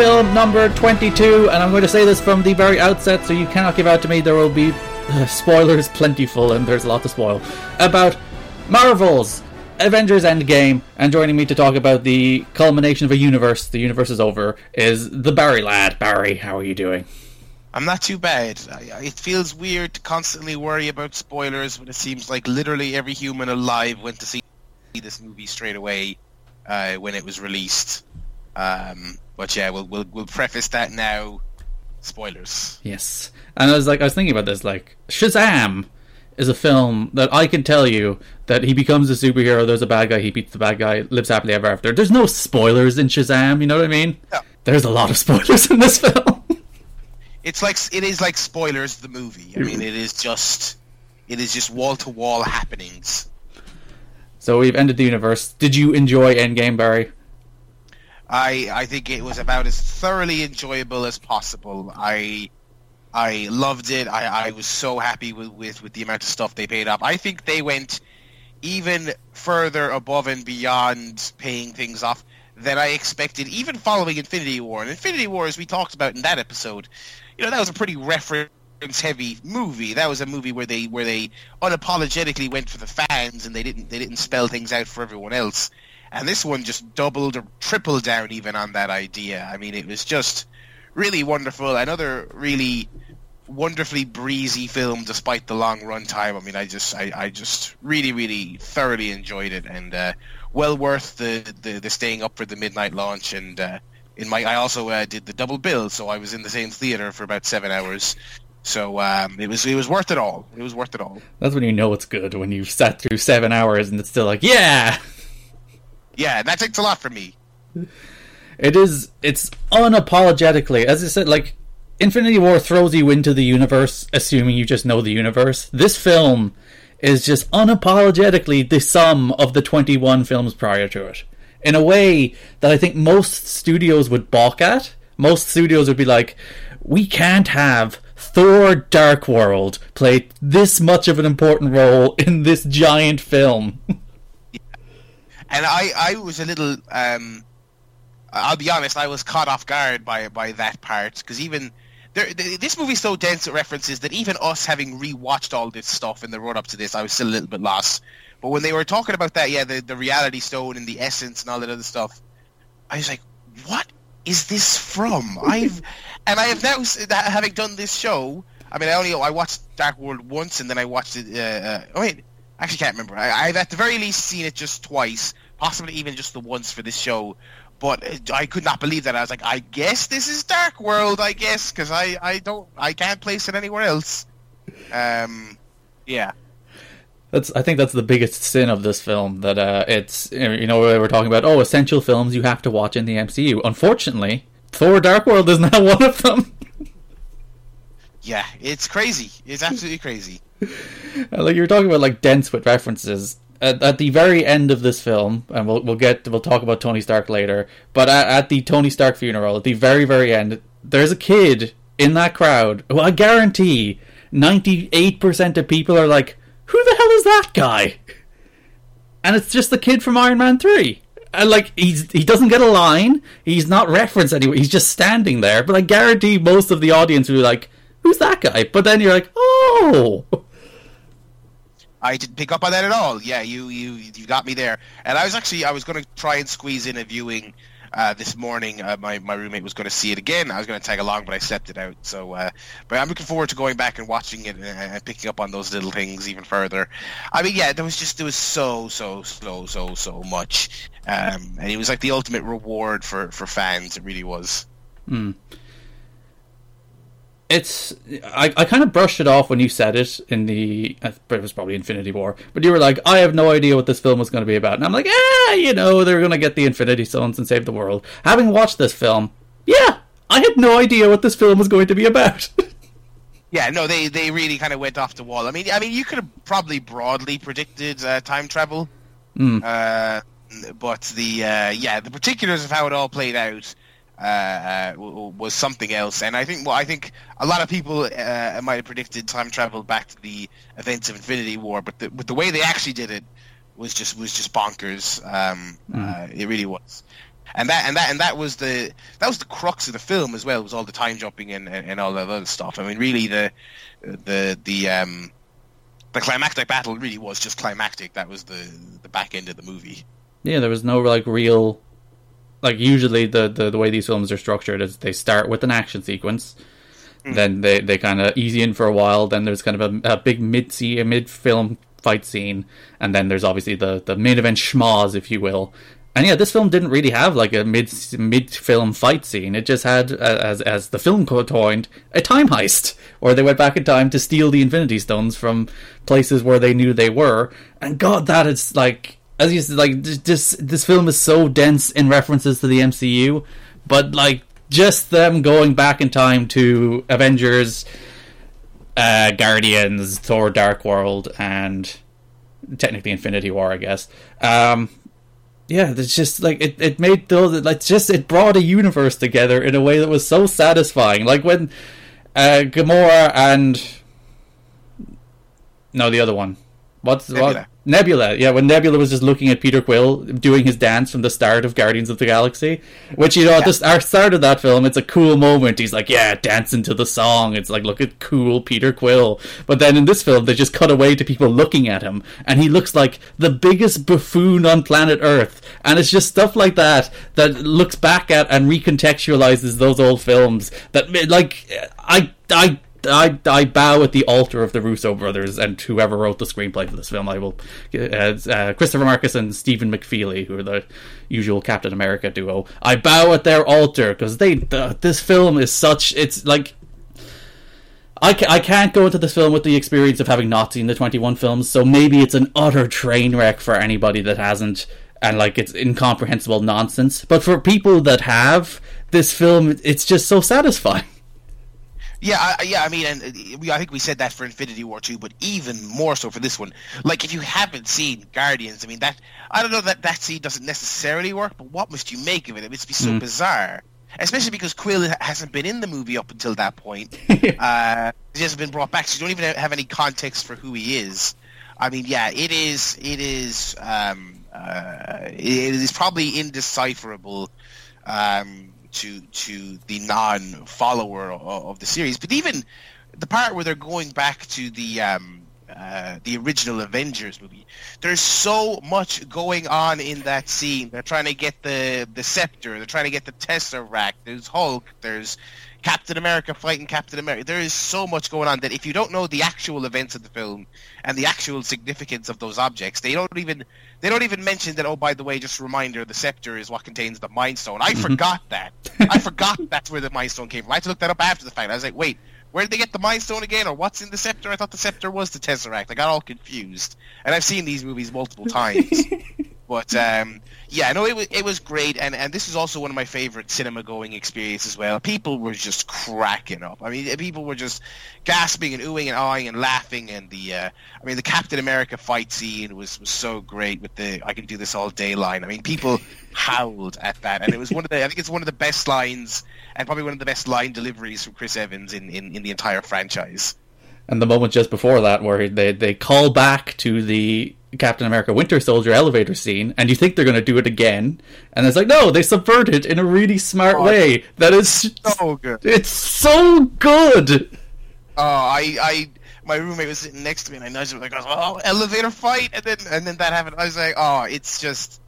film number 22, and I'm going to say this from the very outset so you cannot give out to me. There will be uh, spoilers plentiful, and there's a lot to spoil. About Marvel's Avengers Endgame, and joining me to talk about the culmination of a universe, the universe is over, is the Barry lad. Barry, how are you doing? I'm not too bad. It feels weird to constantly worry about spoilers when it seems like literally every human alive went to see this movie straight away uh, when it was released. Um, but yeah, we'll, we'll we'll preface that now. Spoilers. Yes, and I was like, I was thinking about this. Like Shazam is a film that I can tell you that he becomes a superhero. There's a bad guy. He beats the bad guy. Lives happily ever after. There's no spoilers in Shazam. You know what I mean? There's a lot of spoilers in this film. It's like it is like spoilers the movie. I mean, it is just it is just wall to wall happenings. so we've ended the universe. Did you enjoy Endgame, Barry? I I think it was about as thoroughly enjoyable as possible. I I loved it. I, I was so happy with, with, with the amount of stuff they paid off. I think they went even further above and beyond paying things off than I expected, even following Infinity War. And Infinity War, as we talked about in that episode, you know, that was a pretty reference heavy movie. That was a movie where they where they unapologetically went for the fans and they didn't they didn't spell things out for everyone else. And this one just doubled or tripled down even on that idea. I mean, it was just really wonderful. Another really wonderfully breezy film despite the long runtime. I mean, I just I, I just really really thoroughly enjoyed it and uh, well worth the, the, the staying up for the midnight launch and uh, in my I also uh, did the double bill, so I was in the same theater for about seven hours. So um, it was it was worth it all. It was worth it all. That's when you know it's good when you've sat through seven hours and it's still like, yeah. Yeah, that takes a lot from me. It is. It's unapologetically, as I said, like Infinity War throws you into the universe, assuming you just know the universe. This film is just unapologetically the sum of the twenty-one films prior to it, in a way that I think most studios would balk at. Most studios would be like, "We can't have." Thor Dark World play this much of an important role in this giant film. And I, I was a little um, I'll be honest, I was caught off guard by by that part because even there, this movie's so dense with references that even us having rewatched all this stuff in the run up to this, I was still a little bit lost. But when they were talking about that, yeah, the, the reality stone and the essence and all that other stuff, I was like, what is this from? I've and I have now having done this show. I mean, I only I watched Dark World once, and then I watched it. Uh, uh, oh wait, I actually can't remember. I, I've at the very least seen it just twice, possibly even just the once for this show but I could not believe that. I was like, I guess this is Dark World, I guess, because I, I don't, I can't place it anywhere else. Um, yeah. That's I think that's the biggest sin of this film that uh, it's you know we were talking about oh essential films you have to watch in the MCU. Unfortunately, Thor: Dark World is not one of them. yeah, it's crazy. It's absolutely crazy. like you were talking about like dense with references at, at, the very end of this film, and we'll we'll get we'll talk about Tony Stark later. But at, at the Tony Stark funeral, at the very very end, there's a kid in that crowd who I guarantee ninety eight percent of people are like, "Who the hell is that guy?" And it's just the kid from Iron Man three. And like he's he doesn't get a line, he's not referenced anywhere. He's just standing there. But I guarantee most of the audience will be like, "Who's that guy?" But then you're like, "Oh." I didn't pick up on that at all. Yeah, you you you got me there. And I was actually I was going to try and squeeze in a viewing uh, this morning. Uh, my my roommate was going to see it again. I was going to tag along, but I stepped it out. So, uh, but I'm looking forward to going back and watching it and picking up on those little things even further. I mean, yeah, there was just there was so so so so so much, um, and it was like the ultimate reward for for fans. It really was. Mm it's I, I kind of brushed it off when you said it in the it was probably Infinity War, but you were like, I have no idea what this film was going to be about, and I'm like, ah, you know, they're going to get the Infinity Stones and save the world. Having watched this film, yeah, I had no idea what this film was going to be about. yeah, no, they they really kind of went off the wall. I mean, I mean, you could have probably broadly predicted uh, time travel, mm. uh, but the uh, yeah, the particulars of how it all played out uh, uh was something else. And I think, well, I think a lot of people uh, might have predicted time travel back to the events of Infinity War, but the, with the way they actually did it was just was just bonkers. Um, mm. it really was. and that and that and that was the that was the crux of the film as well. Was all the time jumping and, and, and all that other stuff. I mean, really the the the um the climactic battle really was just climactic. That was the the back end of the movie. Yeah, there was no like real like usually the, the, the way these films are structured is they start with an action sequence, mm. then they, they kind of easy in for a while, then there's kind of a, a big mid a mid film fight scene, and then there's obviously the, the main event schmoz, if you will. And yeah, this film didn't really have like a mid mid film fight scene. It just had, as as the film coined, a time heist, where they went back in time to steal the Infinity Stones from places where they knew they were. And God, that is like as you said, like this this film is so dense in references to the MCU, but like just them going back in time to Avengers, uh, Guardians, Thor: Dark World, and technically Infinity War, I guess. Um, yeah, it's just like it, it made those like just it brought a universe together in a way that was so satisfying. Like when uh, Gamora and no, the other one. What's what? Nebula, yeah, when Nebula was just looking at Peter Quill doing his dance from the start of Guardians of the Galaxy, which you know at the start of that film, it's a cool moment. He's like, yeah, dancing to the song. It's like, look at cool Peter Quill. But then in this film, they just cut away to people looking at him, and he looks like the biggest buffoon on planet Earth. And it's just stuff like that that looks back at and recontextualizes those old films. That like I I I, I bow at the altar of the Russo brothers and whoever wrote the screenplay for this film. I will, uh, uh, Christopher Markus and Stephen McFeely, who are the usual Captain America duo. I bow at their altar because they. The, this film is such. It's like. I, ca- I can't go into this film with the experience of having not seen the 21 films, so maybe it's an utter train wreck for anybody that hasn't, and like it's incomprehensible nonsense. But for people that have, this film, it's just so satisfying. Yeah, I, yeah. I mean, and uh, we, I think we said that for Infinity War too, but even more so for this one. Like, if you haven't seen Guardians, I mean, that I don't know that that scene doesn't necessarily work, but what must you make of it? It must be so mm. bizarre, especially because Quill hasn't been in the movie up until that point. uh, he hasn't been brought back, so you don't even have any context for who he is. I mean, yeah, it is. It is. Um, uh, it is probably indecipherable. Um, to to the non follower of, of, the series. But even the part where they're going back to the um, uh, the original Avengers movie, there's so much going on in that scene. They're trying to get the the scepter. They're trying to get the Tesseract. There's Hulk. There's Captain America fighting Captain America. There is so much going on that if you don't know the actual events of the film and the actual significance of those objects, they don't even they don't even mention that. Oh, by the way, just a reminder: the scepter is what contains the Mind Stone. I mm-hmm. forgot that. I forgot that's where the Mind Stone came from. I had to look that up after the fact. I was like, wait, where did they get the Mind Stone again, or what's in the scepter? I thought the scepter was the Tesseract. I got all confused, and I've seen these movies multiple times. But um, yeah, no, it was it was great, and and this is also one of my favorite cinema going experiences as well. People were just cracking up. I mean, people were just gasping and oohing and awing and laughing, and the uh, I mean, the Captain America fight scene was was so great with the "I can do this all day" line. I mean, people howled at that, and it was one of the I think it's one of the best lines and probably one of the best line deliveries from Chris Evans in in, in the entire franchise and the moment just before that where they they call back to the Captain America Winter Soldier elevator scene, and you think they're going to do it again, and it's like, no, they subvert it in a really smart oh, way. That is so good. It's so good. Oh, I, I, my roommate was sitting next to me, and I nudged him like, "Oh, elevator fight!" And then, and then that happened. I was like, "Oh, it's just,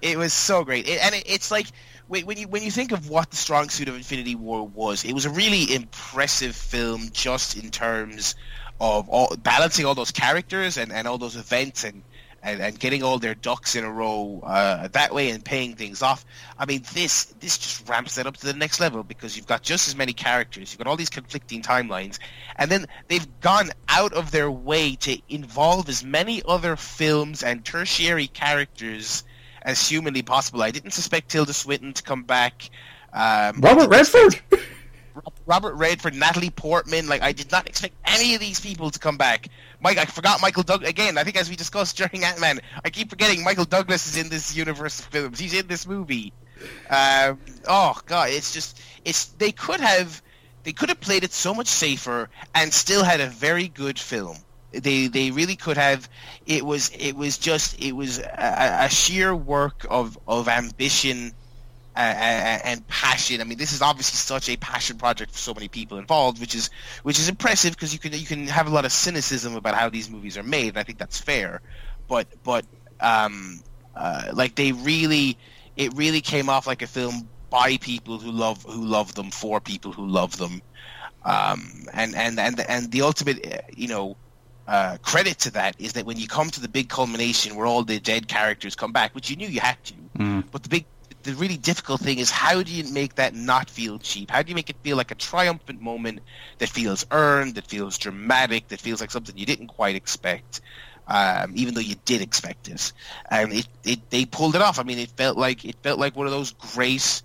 it was so great." It, and it, it's like when you when you think of what the strong suit of Infinity War was, it was a really impressive film, just in terms of all, balancing all those characters and, and all those events and, and, and getting all their ducks in a row uh, that way and paying things off. I mean, this this just ramps that up to the next level because you've got just as many characters, you've got all these conflicting timelines, and then they've gone out of their way to involve as many other films and tertiary characters as humanly possible. I didn't suspect Tilda Swinton to come back. Um, Robert Redford. Robert Redford, Natalie Portman. Like I did not expect any of these people to come back. Mike, I forgot Michael Doug again. I think as we discussed during Ant Man, I keep forgetting Michael Douglas is in this universe of films. He's in this movie. Um, oh god, it's just it's they could have they could have played it so much safer and still had a very good film. They they really could have. It was it was just it was a, a sheer work of of ambition uh, and passion. I mean, this is obviously such a passion project for so many people involved, which is which is impressive because you can you can have a lot of cynicism about how these movies are made, and I think that's fair. But but um, uh, like they really, it really came off like a film by people who love who love them for people who love them, um, and and and and the ultimate, uh, you know. Uh, credit to that is that when you come to the big culmination where all the dead characters come back, which you knew you had to, Mm. but the big the really difficult thing is how do you make that not feel cheap? How do you make it feel like a triumphant moment that feels earned, that feels dramatic, that feels like something you didn't quite expect, um, even though you did expect it? And it, it they pulled it off. I mean, it felt like it felt like one of those great.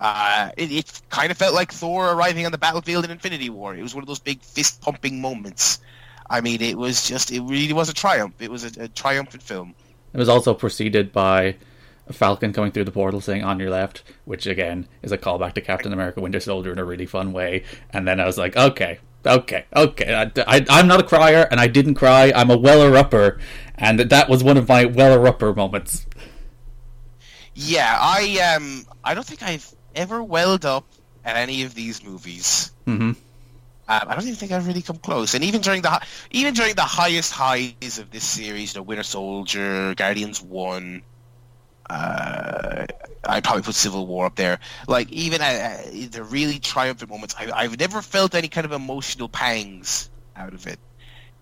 Uh, it, it kind of felt like Thor arriving on the battlefield in Infinity War. It was one of those big fist pumping moments. I mean, it was just it really was a triumph. It was a, a triumphant film. It was also preceded by Falcon coming through the portal saying "on your left," which again is a callback to Captain America: Winter Soldier in a really fun way. And then I was like, okay, okay, okay. I, I, am not a crier, and I didn't cry. I'm a weller upper, and that was one of my weller upper moments. Yeah, I um, I don't think I've ever welled up at any of these movies. hmm Um, I don't even think I've really come close. And even during the even during the highest highs of this series, you know, Winter Soldier, Guardians One, uh, I probably put Civil War up there. Like even uh, the really triumphant moments, I, I've never felt any kind of emotional pangs out of it.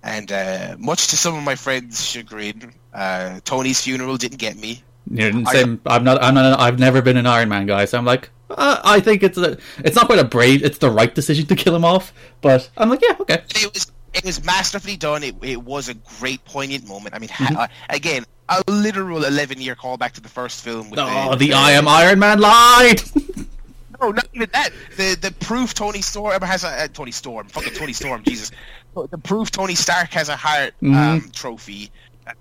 And uh, much to some of my friends' chagrin, uh, Tony's funeral didn't get me. You know, I- same. I'm not. I'm not. I've never been an Iron Man guy, so I'm like, uh, I think it's a. It's not quite a brave. It's the right decision to kill him off, but I'm like, yeah, okay. it was it was masterfully done. It, it was a great poignant moment. I mean, Mm-hmm. uh, again, a literal eleven year callback to the first film. With Oh, the I am Iron Man line. No, not even that. The the proof Tony Storm has a uh, Tony Storm, fucking Tony Storm, Jesus. The proof Tony Stark has a heart um, Mhm. trophy.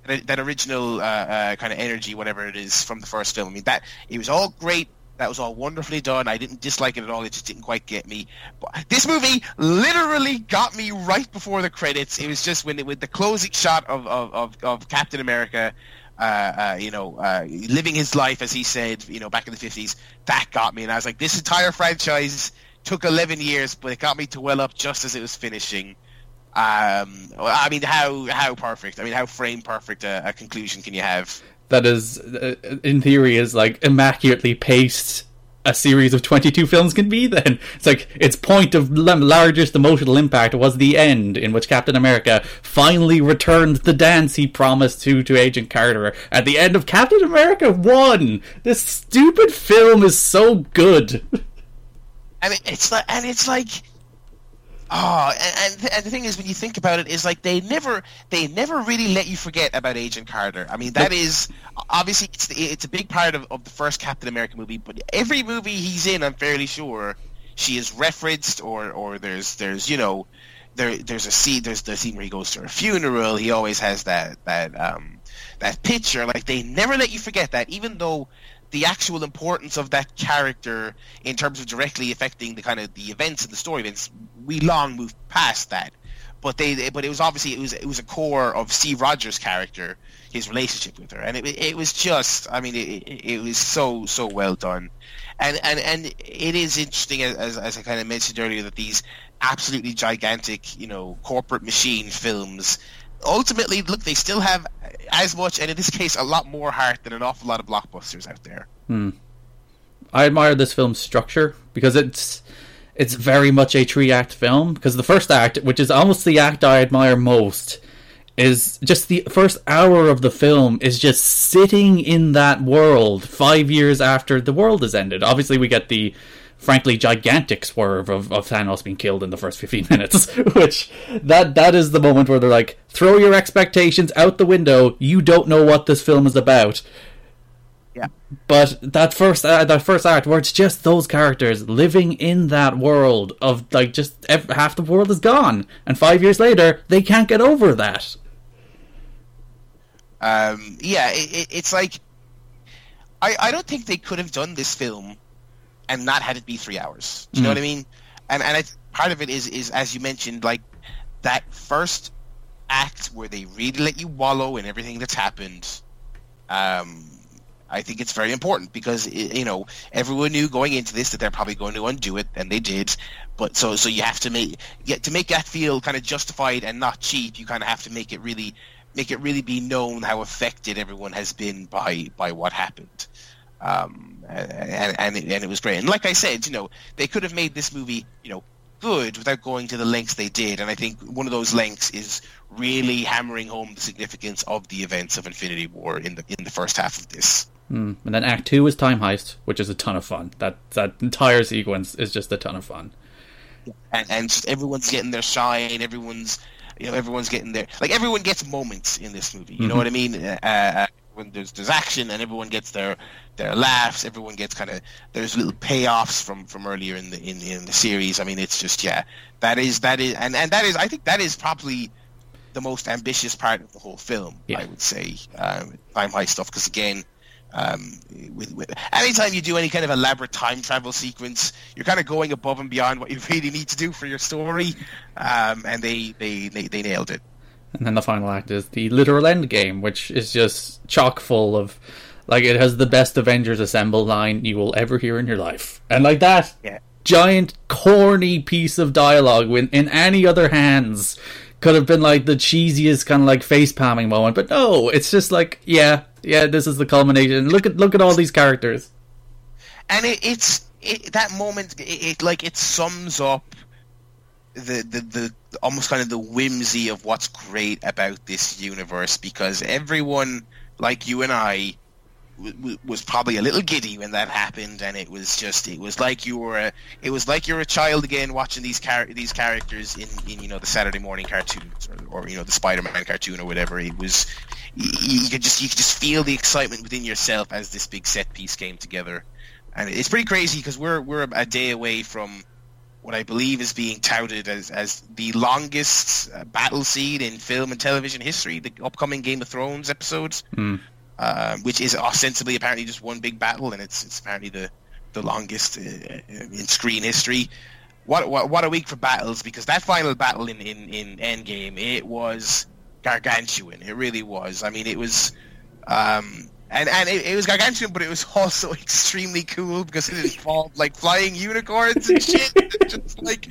That, that original uh, uh, kind of energy, whatever it is from the first film. I mean, that it was all great. That was all wonderfully done. I didn't dislike it at all. It just didn't quite get me. But this movie literally got me right before the credits. It was just when it, with the closing shot of, of, of, of Captain America, uh, uh, you know, uh, living his life as he said, you know, back in the fifties. That got me, and I was like, this entire franchise took eleven years, but it got me to well up just as it was finishing. Um, I mean, how how perfect? I mean, how frame perfect a, a conclusion can you have? That is, uh, in theory, is like immaculately paced. A series of 22 films can be then. It's like its point of largest emotional impact was the end, in which Captain America finally returned the dance he promised to to Agent Carter. At the end of Captain America 1! This stupid film is so good. I mean, it's like, and it's like, oh, and, and, and the thing is, when you think about it, is like they never, they never really let you forget about Agent Carter. I mean, that is obviously it's the, it's a big part of, of the first Captain America movie, but every movie he's in, I'm fairly sure she is referenced, or or there's there's you know. There, there's a scene. There's the scene where he goes to her funeral. He always has that that um, that picture. Like they never let you forget that, even though the actual importance of that character in terms of directly affecting the kind of the events and the story events, we long moved past that. But they, but it was obviously it was it was a core of Steve Rogers' character, his relationship with her, and it it was just, I mean, it, it it was so so well done, and and and it is interesting as as I kind of mentioned earlier that these absolutely gigantic, you know, corporate machine films ultimately look they still have as much and in this case a lot more heart than an awful lot of blockbusters out there hmm. I admire this film's structure because it's it's very much a three act film. Because the first act, which is almost the act I admire most, is just the first hour of the film is just sitting in that world five years after the world has ended. Obviously, we get the frankly gigantic swerve of, of Thanos being killed in the first 15 minutes which that that is the moment where they're like throw your expectations out the window. You don't know what this film is about. Yeah. But that first uh, that first act where it's just those characters living in that world of like just ev- half the world is gone and 5 years later they can't get over that. Um, yeah it, it, it's like I, I don't think they could have done this film and not had it be three hours do you know Mm. what I mean and and I, part of it is is as you mentioned like that first act where they really let you wallow in everything that's happened um I think it's very important because you know everyone knew going into this that they're probably going to undo it, and they did. But so so you have to make get to make that feel kind of justified and not cheap. You kind of have to make it really make it really be known how affected everyone has been by by what happened. Um, and and it, and it was great. And like I said, you know, they could have made this movie, you know, good without going to the lengths they did. And I think one of those lengths is really hammering home the significance of the events of Infinity War in the in the first half of this. Mm. And then Act Two is Time Heist, which is a ton of fun. That that entire sequence is just a ton of fun. And and just everyone's getting their shine. Everyone's you know everyone's getting their like everyone gets moments in this movie. You mm-hmm. know what I mean? Uh, uh, when there's there's action and everyone gets their their laughs. Everyone gets kind of there's little payoffs from from earlier in the in, in the series. I mean, it's just yeah, that is that is and and that is I think that is probably the most ambitious part of the whole film. Yeah. I would say um, time heist stuff because again um, with, with, anytime you do any kind of elaborate time travel sequence, you're kind of going above and beyond what you really need to do for your story, um, and they, they, they, they nailed it. And then the final act is the literal end game, which is just chock full of like it has the best Avengers Assemble line you will ever hear in your life, and like that yeah. giant corny piece of dialogue when in any other hands could have been like the cheesiest kind of like face palming moment, but no, it's just like yeah, yeah, this is the culmination. Look at look at all these characters, and it, it's it, that moment. It, it, like it sums up the, the the almost kind of the whimsy of what's great about this universe because everyone like you and I w- was probably a little giddy when that happened, and it was just it was like you were a, it was like you're a child again watching these char- these characters in, in you know the Saturday morning cartoons or, or you know the Spider-Man cartoon or whatever. It was you, you could just you could just feel the excitement within yourself as this big set piece came together, and it's pretty crazy because we're we're a day away from what I believe is being touted as, as the longest uh, battle scene in film and television history, the upcoming Game of Thrones episodes. Mm uh, which is ostensibly apparently just one big battle, and it's it's apparently the the longest uh, in screen history. What, what what a week for battles because that final battle in in in Endgame it was gargantuan. It really was. I mean, it was. Um, and and it, it, was gargantuan, but it was also extremely cool because it involved like flying unicorns and shit, just like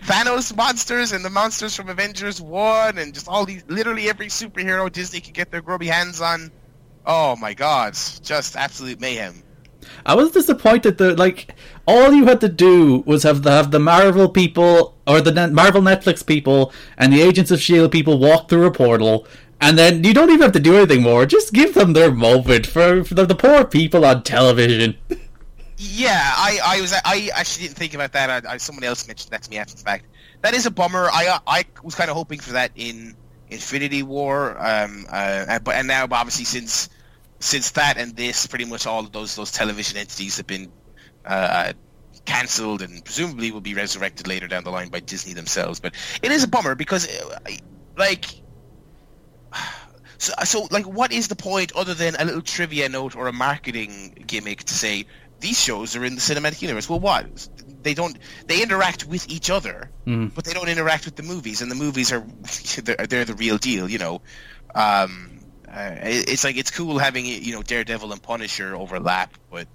Thanos monsters and the monsters from Avengers One, and just all these literally every superhero Disney could get their grubby hands on Oh my god, just absolute mayhem. I was disappointed that like all you had to do was have the have the Marvel people or the Marvel Netflix people and the Agents of Shield people walk through a portal, and then you don't even have to do anything more. Just give them their moment for, for the, the poor people on television. Yeah, I, I was I actually didn't think about that. I, I, someone else mentioned that to me after the fact. That is a bummer. I I was kind of hoping for that in Infinity War, um, uh, but and now obviously since since that and this, pretty much all of those those television entities have been uh, cancelled and presumably will be resurrected later down the line by Disney themselves. But it is a bummer because, uh, like, so, so like, what is the point other than a little trivia note or a marketing gimmick to say these shows are in the cinematic universe? Well, what they don't they interact with each other, mm. but they don't interact with the movies, and the movies are they're, they're the real deal, you know. Um, uh, it's like it's cool having you know Daredevil and Punisher overlap, but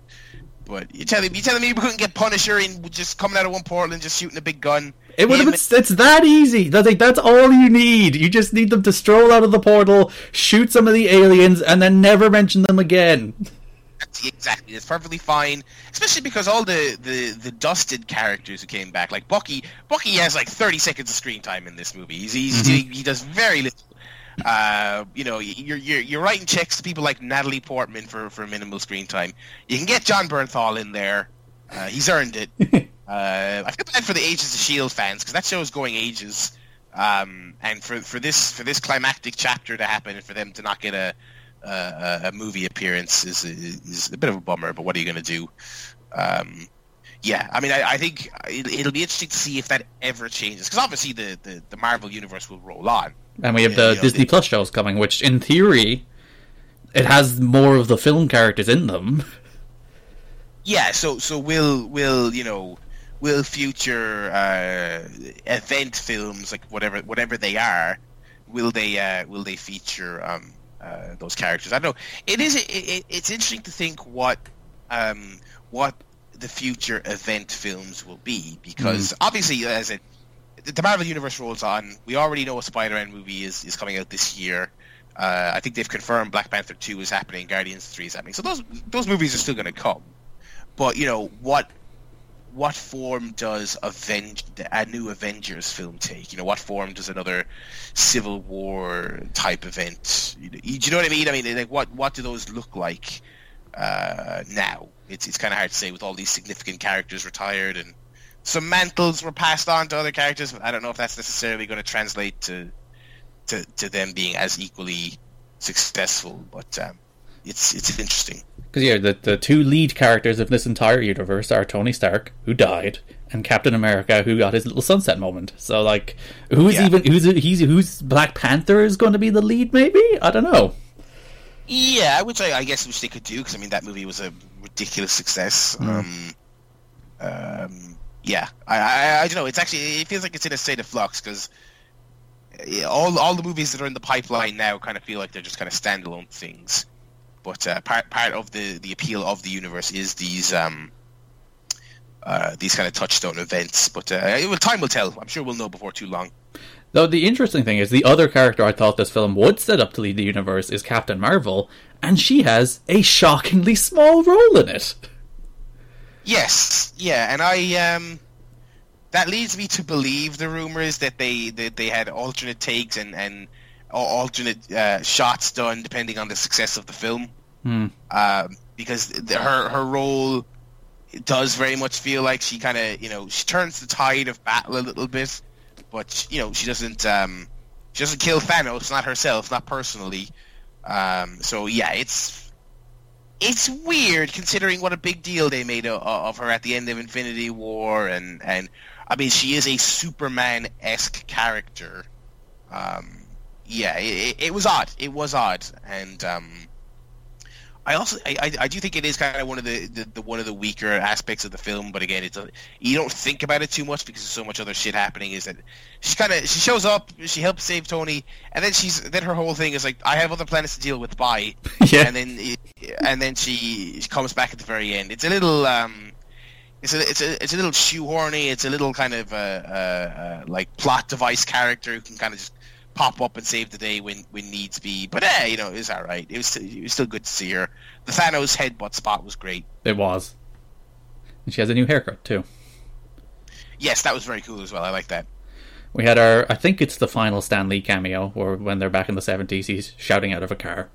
but you telling me you telling me we couldn't get Punisher in just coming out of one portal and just shooting a big gun. It would have been. It's that easy. That's like that's all you need. You just need them to stroll out of the portal, shoot some of the aliens, and then never mention them again. Exactly, it's perfectly fine. Especially because all the, the, the dusted characters who came back, like Bucky, Bucky has like thirty seconds of screen time in this movie. He's, he's mm-hmm. he, he does very little. Uh, you know, you're, you're you're writing checks to people like Natalie Portman for, for minimal screen time. You can get Jon Bernthal in there. Uh, he's earned it. uh, I feel bad for the Agents of Shield fans because that show is going ages. Um, and for, for this for this climactic chapter to happen and for them to not get a uh, a movie appearance is is a bit of a bummer. But what are you going to do? Um, yeah, I mean, I, I think it, will be interesting to see if that ever changes because obviously the, the, the, Marvel universe will roll on, and we have the you Disney Plus shows coming, which in theory it has more of the film characters in them. Yeah, so so will will you know will future uh, event films like whatever whatever they are will they uh, will they feature um, uh, those characters. I don't know. It is. It, it, it's interesting to think what um, what the future event films will be because obviously, as it the Marvel Universe rolls on, we already know a Spider-Man movie is, is coming out this year. Uh, I think they've confirmed Black Panther two is happening, Guardians three is happening. So those those movies are still going to come. But you know what what form does Avenge a new Avengers film take? You know, what form does another Civil War type event? You know, do you know what I mean? I mean, like what what do those look like uh, now? It's it's kind of hard to say with all these significant characters retired and some mantles were passed on to other characters. But I don't know if that's necessarily going to translate to to to them being as equally successful. But um, it's it's interesting. Because yeah, the the two lead characters of this entire universe are Tony Stark, who died, and Captain America, who got his little sunset moment. So like, who's Yeah. even who's he's who's Black Panther is going to be the lead? Maybe I don't know. Yeah, which I, I guess which they could do because I mean that movie was a ridiculous success. Um, um, yeah, I, I I don't know. It's actually it feels like it's in a state of flux because all all the movies that are in the pipeline now kind of feel like they're just kind of standalone things. But uh, part part of the the appeal of the universe is these um uh, these kind of touchstone events. But uh, time will tell. I'm sure we'll know before too long. Though the interesting thing is, the other character I thought this film would set up to lead the universe is Captain Marvel, and she has a shockingly small role in it. Yes, yeah, and I um that leads me to believe the rumors that they that they had alternate takes and and alternate uh, shots done depending on the success of the film. Um, because the, her her role does very much feel like she kind of you know she turns the tide of battle a little bit, but you know she doesn't um she doesn't kill Thanos, not herself, not personally. Um, so yeah, it's it's weird considering what a big deal they made of, of her at the end of Infinity War, and and I mean she is a Superman esque character. Um, yeah, it, it, it was odd. It was odd, and um, I also I, I, do think it is kind of one of the, the, the one of the weaker aspects of the film. But again, it's a, you don't think about it too much because there's so much other shit happening. Is that she kind of she shows up, she helps save Tony, and then she's then her whole thing is like I have other planets to deal with. Bye yeah, and then and then she, she comes back at the very end. It's a little um, it's a it's a it's a little shoehorny. It's a little kind of uh, uh, uh, like plot device character who can kind of just pop up and save the day when when needs be. But eh, you know, it was all right. It was it was still good to see her. The Thanos headbutt spot was great. it was. And she has a new haircut too. Yes, that was very cool as well. I like that. We had our, I think it's the final Stan Lee cameo, where when they're back in the seventies, he's shouting out of a car.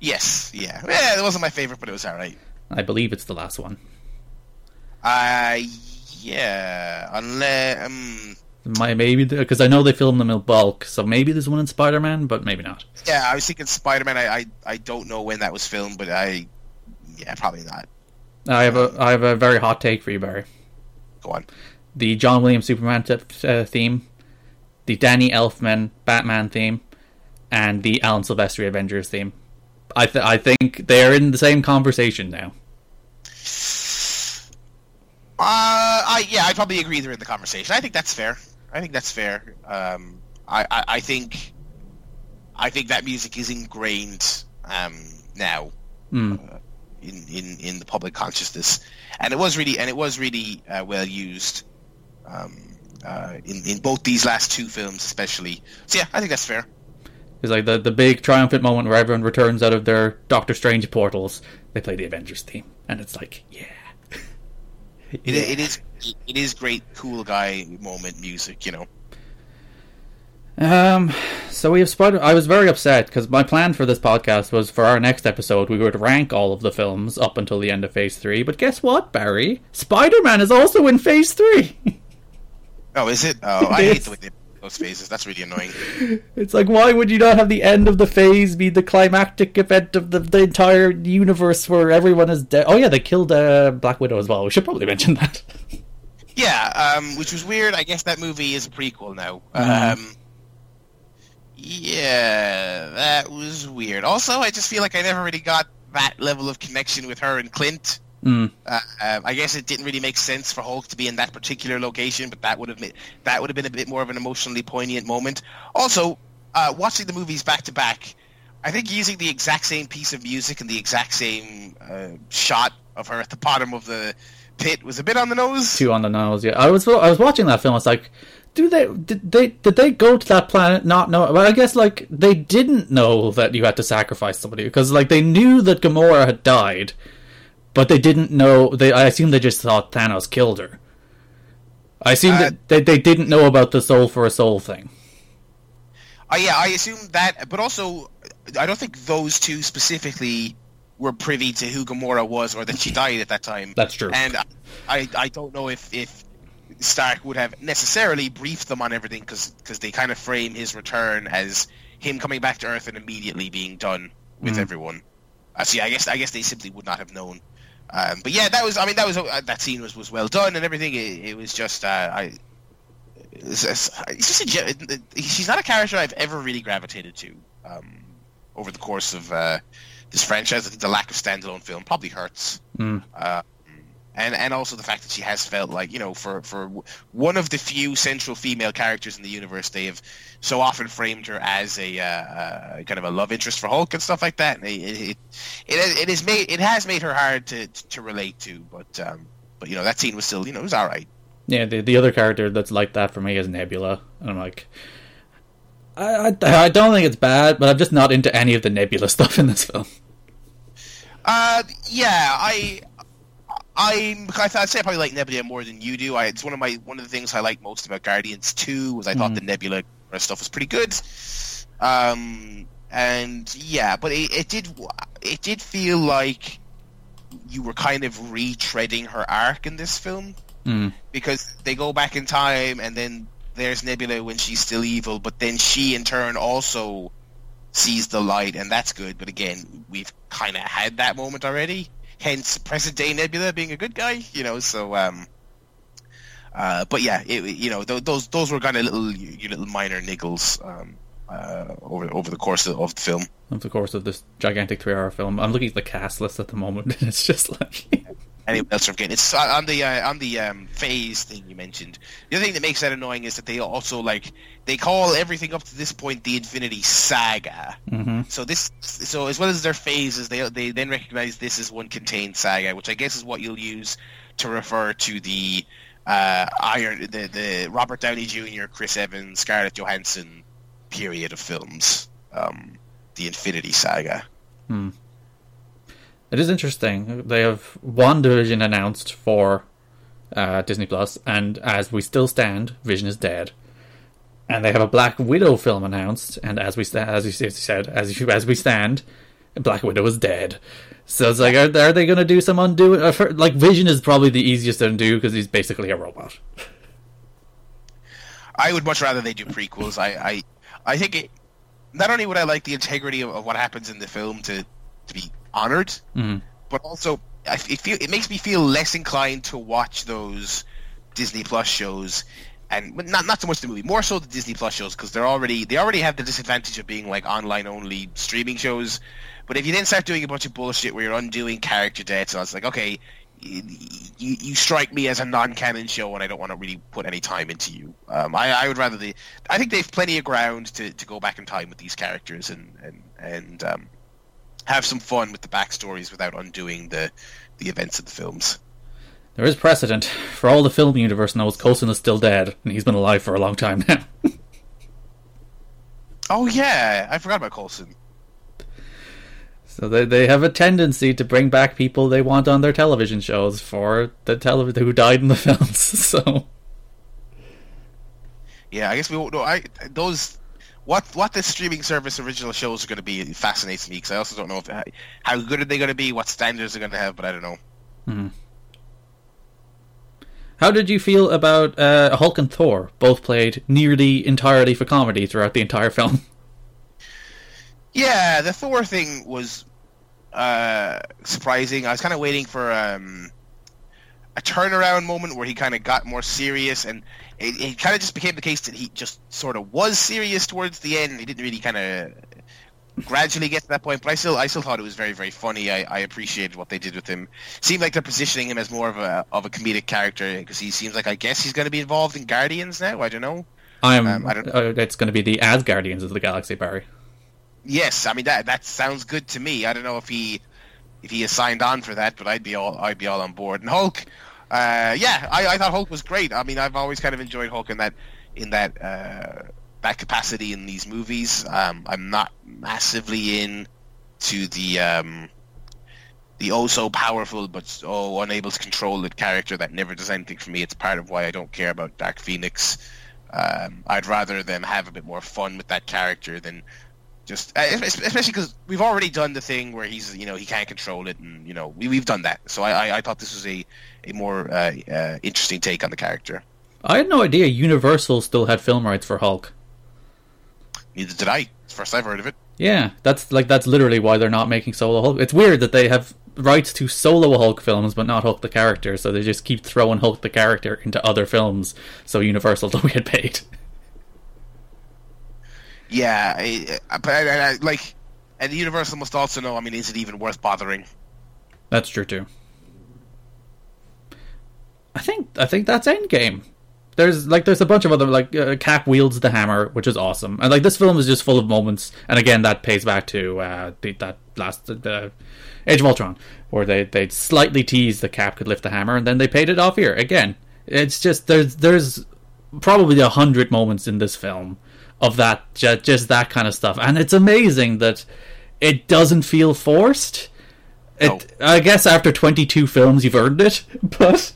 Yes, yeah. Yeah, it wasn't my favorite, but it was all right. I believe it's the last one. Uh yeah. Unless um, My maybe because I know they filmed them in bulk, so maybe there's one in Spider Man, but maybe not. Yeah, I was thinking Spider Man. I, I I don't know when that was filmed, but I yeah probably not. I have a I have a very hot take for you, Barry. Go on. The John Williams Superman t- uh, theme, the Danny Elfman Batman theme, and the Alan Silvestri Avengers theme. I th- I think they are in the same conversation now. Uh, I yeah, I probably agree they're in the conversation. I think that's fair. I think that's fair. Um, I, I, I think, I think that music is ingrained um, now Hmm. uh, in, in in the public consciousness, and it was really and it was really uh, well used um, uh, in in both these last two films, especially. So yeah, I think that's fair. It's like the the big triumphant moment where everyone returns out of their Doctor Strange portals. They play the Avengers theme, and it's like, yeah, It, it is it is great, cool guy moment music. You know. Um, so we have Spider. I was very upset because my plan for this podcast was for our next episode we would rank all of the films up until the end of Phase Three. But guess what, Barry? Spider Man is also in Phase Three. Oh, is it? Oh, I hate the way they those phases. That's really annoying. it's like, why would you not have the end of the phase be the climactic event of the, the entire universe where everyone is dead? Oh yeah, they killed uh, Black Widow as well. We should probably mention that. Yeah, um, which was weird. I guess that movie is a prequel now. Mhm. Um, yeah, that was weird. Also, I just feel like I never really got that level of connection with her and Clint. Mm. Uh, um, I guess it didn't really make sense for Hulk to be in that particular location, but that would have made, that would have been a bit more of an emotionally poignant moment. Also, uh, watching the movies back to back, I think using the exact same piece of music and the exact same uh, shot of her at the bottom of the pit was a bit on the nose. Two on the nose. Yeah, I was I was watching that film. I was like, do they did they did they go to that planet not know? Well, I guess like they didn't know that you had to sacrifice somebody because like they knew that Gamora had died, but they didn't know. They I assume they just thought Thanos killed her. I assume Uh, that they, they didn't know about the soul for a soul thing. Uh, yeah, I assume that, but also I don't think those two specifically were privy to who Gamora was or that she died at that time. That's true. And I I don't know if if Stark would have necessarily briefed them on everything because they kind of frame his return as him coming back to Earth and immediately being done with Mm. everyone. Uh, so yeah, I guess I guess they simply would not have known. Um, but yeah, that was I mean that was uh, that scene was, was well done and everything. It, it was just uh, I. It's, it's, it's just a, she's not a character I've ever really gravitated to um, over the course of uh, this franchise. I think the lack of standalone film probably hurts Mm. And and also the fact that she has felt like you know for for one of the few central female characters in the universe, they have so often framed her as a uh, uh, kind of a love interest for Hulk and stuff like that. And it it, it, it is made it has made her hard to to relate to, but um, but you know that scene was still you know it was all right. Yeah, the the other character that's like that for me is Nebula, and I'm like, I I, I don't think it's bad, but I'm just not into any of the Nebula stuff in this film. Uh, yeah, I. I'm, I I'd say I probably like Nebula more than you do. I, it's one of my one of the things I like most about Guardians Two was I thought Mhm. the Nebula stuff was pretty good. Um, and yeah, but it, it did it did feel like you were kind of retreading her arc in this film Mm. because they go back in time and then there's Nebula when she's still evil, but then she in turn also sees the light, and that's good. But again, we've kind of had that moment already. Hence, present day Nebula being a good guy, you know. So, um, uh, but yeah, it, you know, th- those those were kind of little your little minor niggles um, uh, over over the course of, of the film. Of the course of this gigantic three-hour film, I'm looking at the cast list at the moment, and it's just like, Anyone else are getting it's uh, on the uh, on the um, phase thing you mentioned. The other thing that makes that annoying is that they also like they call everything up to this point the Infinity Saga. hmm So this, so as well as their phases, they they then recognize this as one contained saga, which I guess is what you'll use to refer to the uh, Iron, the the Robert Downey Jr., Chris Evans, Scarlett Johansson period of films, um, the Infinity Saga. It is interesting. They have WandaVision announced for uh, Disney Plus, and as we still stand, Vision is dead. And they have a Black Widow film announced, and as we sta- as you said, as you, as we stand, Black Widow is dead. So it's like, are, are they going to do some undoing? Uh, Like Vision is probably the easiest to undo because he's basically a robot. I would much rather they do prequels. I I, I think it. Not only would I like the integrity of, of what happens in the film to to be honored, Mhm. but also I, it feel it makes me feel less inclined to watch those Disney Plus shows, and not not so much the movie, more so the Disney Plus shows because they're already they already have the disadvantage of being like online only streaming shows. But if you then start doing a bunch of bullshit where you're undoing character deaths, I was like okay. You, you, you strike me as a non-canon show, and I don't want to really put any time into you. Um, I, I would rather the. I think they've plenty of ground to, to go back in time with these characters and and and um, have some fun with the backstories without undoing the the events of the films. There is precedent. For all the film universe knows, Coulson is still dead, and he's been alive for a long time now. Oh yeah, I forgot about Coulson. So they they have a tendency to bring back people they want on their television shows for the television who died in the films. So Yeah, I guess we won't know. I those what what the streaming service original shows are going to be fascinates me because I also don't know if how good are they going to be, what standards they're going to have, but I don't know. how did you feel about uh, Hulk and Thor? Both played nearly entirely for comedy throughout the entire film. Yeah, the Thor thing was uh, surprising. I was kind of waiting for um, a turnaround moment where he kind of got more serious, and it, it kind of just became the case that he just sort of was serious towards the end. He didn't really kind of gradually get to that point, but I still, I still thought it was very, very funny. I, I appreciated what they did with him. Seemed like they're positioning him as more of a of a comedic character because he seems like I guess he's going to be involved in Guardians now. I don't know. I'm. Um, I don't- uh, it's going to be the Asgardians of the Galaxy, Barry. Yes, I mean that that sounds good to me. I don't know if he if he has signed on for that, but I'd be all I'd be all on board. And Hulk, uh, yeah, I, I thought Hulk was great. I mean, I've always kind of enjoyed Hulk in that in that uh, that capacity in these movies. Um, I'm not massively in to the um, the oh so powerful but oh unable to control it character that never does anything for me. It's part of why I don't care about Dark Phoenix. Um, I'd rather them have a bit more fun with that character than just uh, especially because we've already done the thing where he's you know he can't control it and you know we, we've done that. So I, I, I thought this was a a more uh, uh, interesting take on the character. I had no idea Universal still had film rights for Hulk. Neither did I. It's the first I've heard of it. Yeah that's like that's literally why they're not making solo Hulk. It's weird that they have rights to solo Hulk films but not Hulk the character so they just keep throwing Hulk the character into other films so Universal don't get paid yeah, I, but I, I, like, and the Universal must also know. I mean, is it even worth bothering? That's true too. I think I think that's Endgame. There's like there's a bunch of other like uh, Cap wields the hammer, which is awesome, and like this film is just full of moments. And again, that pays back to uh, the, that last the Age of Ultron, where they they slightly teased the Cap could lift the hammer, and then they paid it off here again. It's just there's there's probably a hundred moments in this film of that just that kind of stuff and it's amazing that it doesn't feel forced it no. i guess after 22 films you've earned it but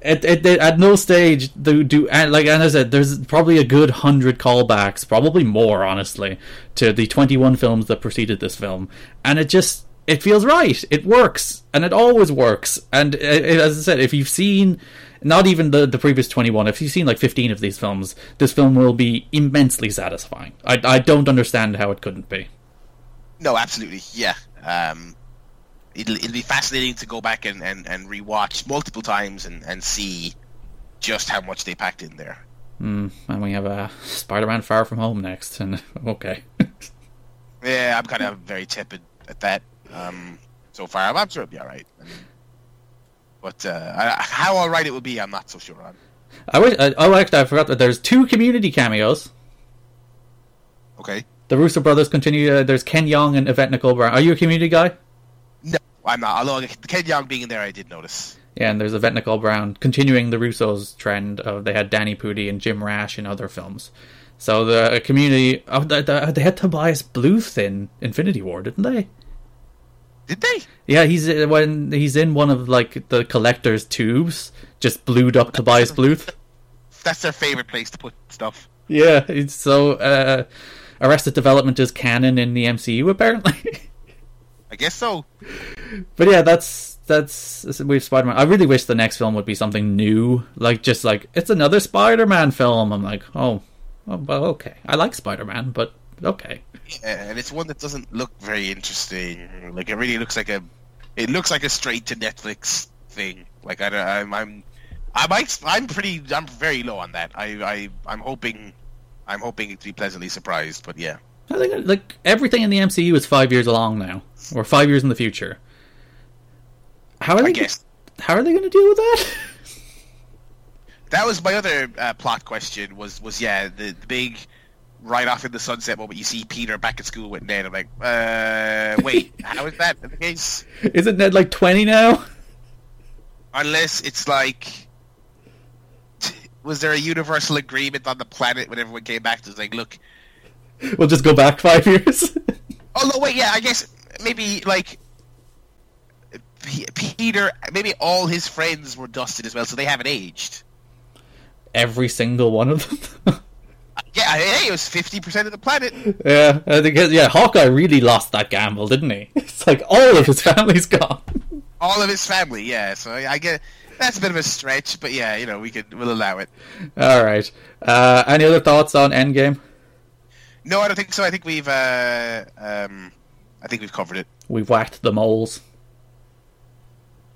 it, it, it, at no stage do do and like and I said, there's probably a good hundred callbacks, probably more, honestly, to the 21 films that preceded this film, and it just it feels right. It works, and it always works. And it, as I said, if you've seen not even the, the previous 21 if you've seen like 15 of these films this film will be immensely satisfying. I, I don't understand how it couldn't be. No absolutely. Yeah. Um, it'll, it'll be fascinating to go back and, and, and rewatch multiple times and, and see just how much they packed in there. Mm, and we have a uh, spider-man far from home next and okay. Yeah i'm kind of very tepid at that um, so far. I'm sure it'll be all right. I mean, but uh, how all right it will be, I'm not so sure on. I wish. Uh, oh, actually, I forgot that there's two community cameos. Okay. The Russo brothers continue. Uh, there's Ken Jeong and Yvette Nicole Brown. Are you a community guy? No, I'm not. Although Ken Jeong being in there, I did notice. Yeah, and there's Yvette Nicole Brown continuing the Russos' trend of they had Danny Pudi and Jim Rash in other films. So the community, oh, they had Tobias Bluth in Infinity War, didn't they? Did they? Yeah, he's uh, when he's in one of like the collector's tubes, just blued up Tobias Bluth. That's their favorite place to put stuff. Yeah, it's so uh, Arrested Development is canon in the MCU apparently. I guess so. But yeah, that's that's we've Spider-Man. I really wish the next film would be something new, like just like it's another Spider-Man film. I'm like, oh, well, okay. I like Spider-Man, but okay. Yeah, and it's one that doesn't look very interesting. Like it really looks like a, it looks like a straight to Netflix thing. Like I, don't, I'm, I'm, I'm, I'm pretty, I'm very low on that. I, I, I'm hoping, I'm hoping to be pleasantly surprised. But yeah, I think like everything in the MCU is five years along now, or five years in the future. How are they? I guess. How are they going to deal with that? that was my other uh, plot question. Was was yeah the, the big right off in the sunset moment, you see Peter back at school with Ned. I'm like, uh, wait, how is that the case? Isn't Ned like 20 now? Unless it's like, was there a universal agreement on the planet when everyone came back to like, look, we'll just go back five years. oh no, wait, yeah, I guess maybe like. Peter, maybe all his friends were dusted as well, so they haven't aged. Every single one of them. Yeah, hey, it was fifty percent of the planet. Yeah, I think yeah, Hawkeye really lost that gamble, didn't he? It's like all of his family's gone. All of his family, yeah. So I get that's a bit of a stretch, but yeah, you know, we could we'll allow it. All right. Uh, any other thoughts on Endgame? No, I don't think so. I think we've uh, um, I think we've covered it. We've whacked the moles.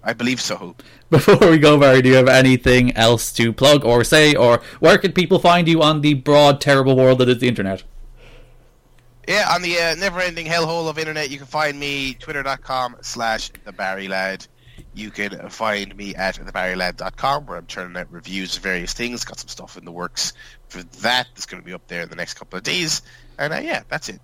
I believe so. Before we go, Barry, do you have anything else to plug or say, or where can people find you on the broad, terrible world that is the internet? Yeah, on the uh, never-ending hellhole of internet, you can find me twitter.com slash the Barry Lad. You can find me at thebarrylad.com where I'm turning out reviews of various things. Got some stuff in the works for that. That's going to be up there in the next couple of days. And uh, yeah, that's it.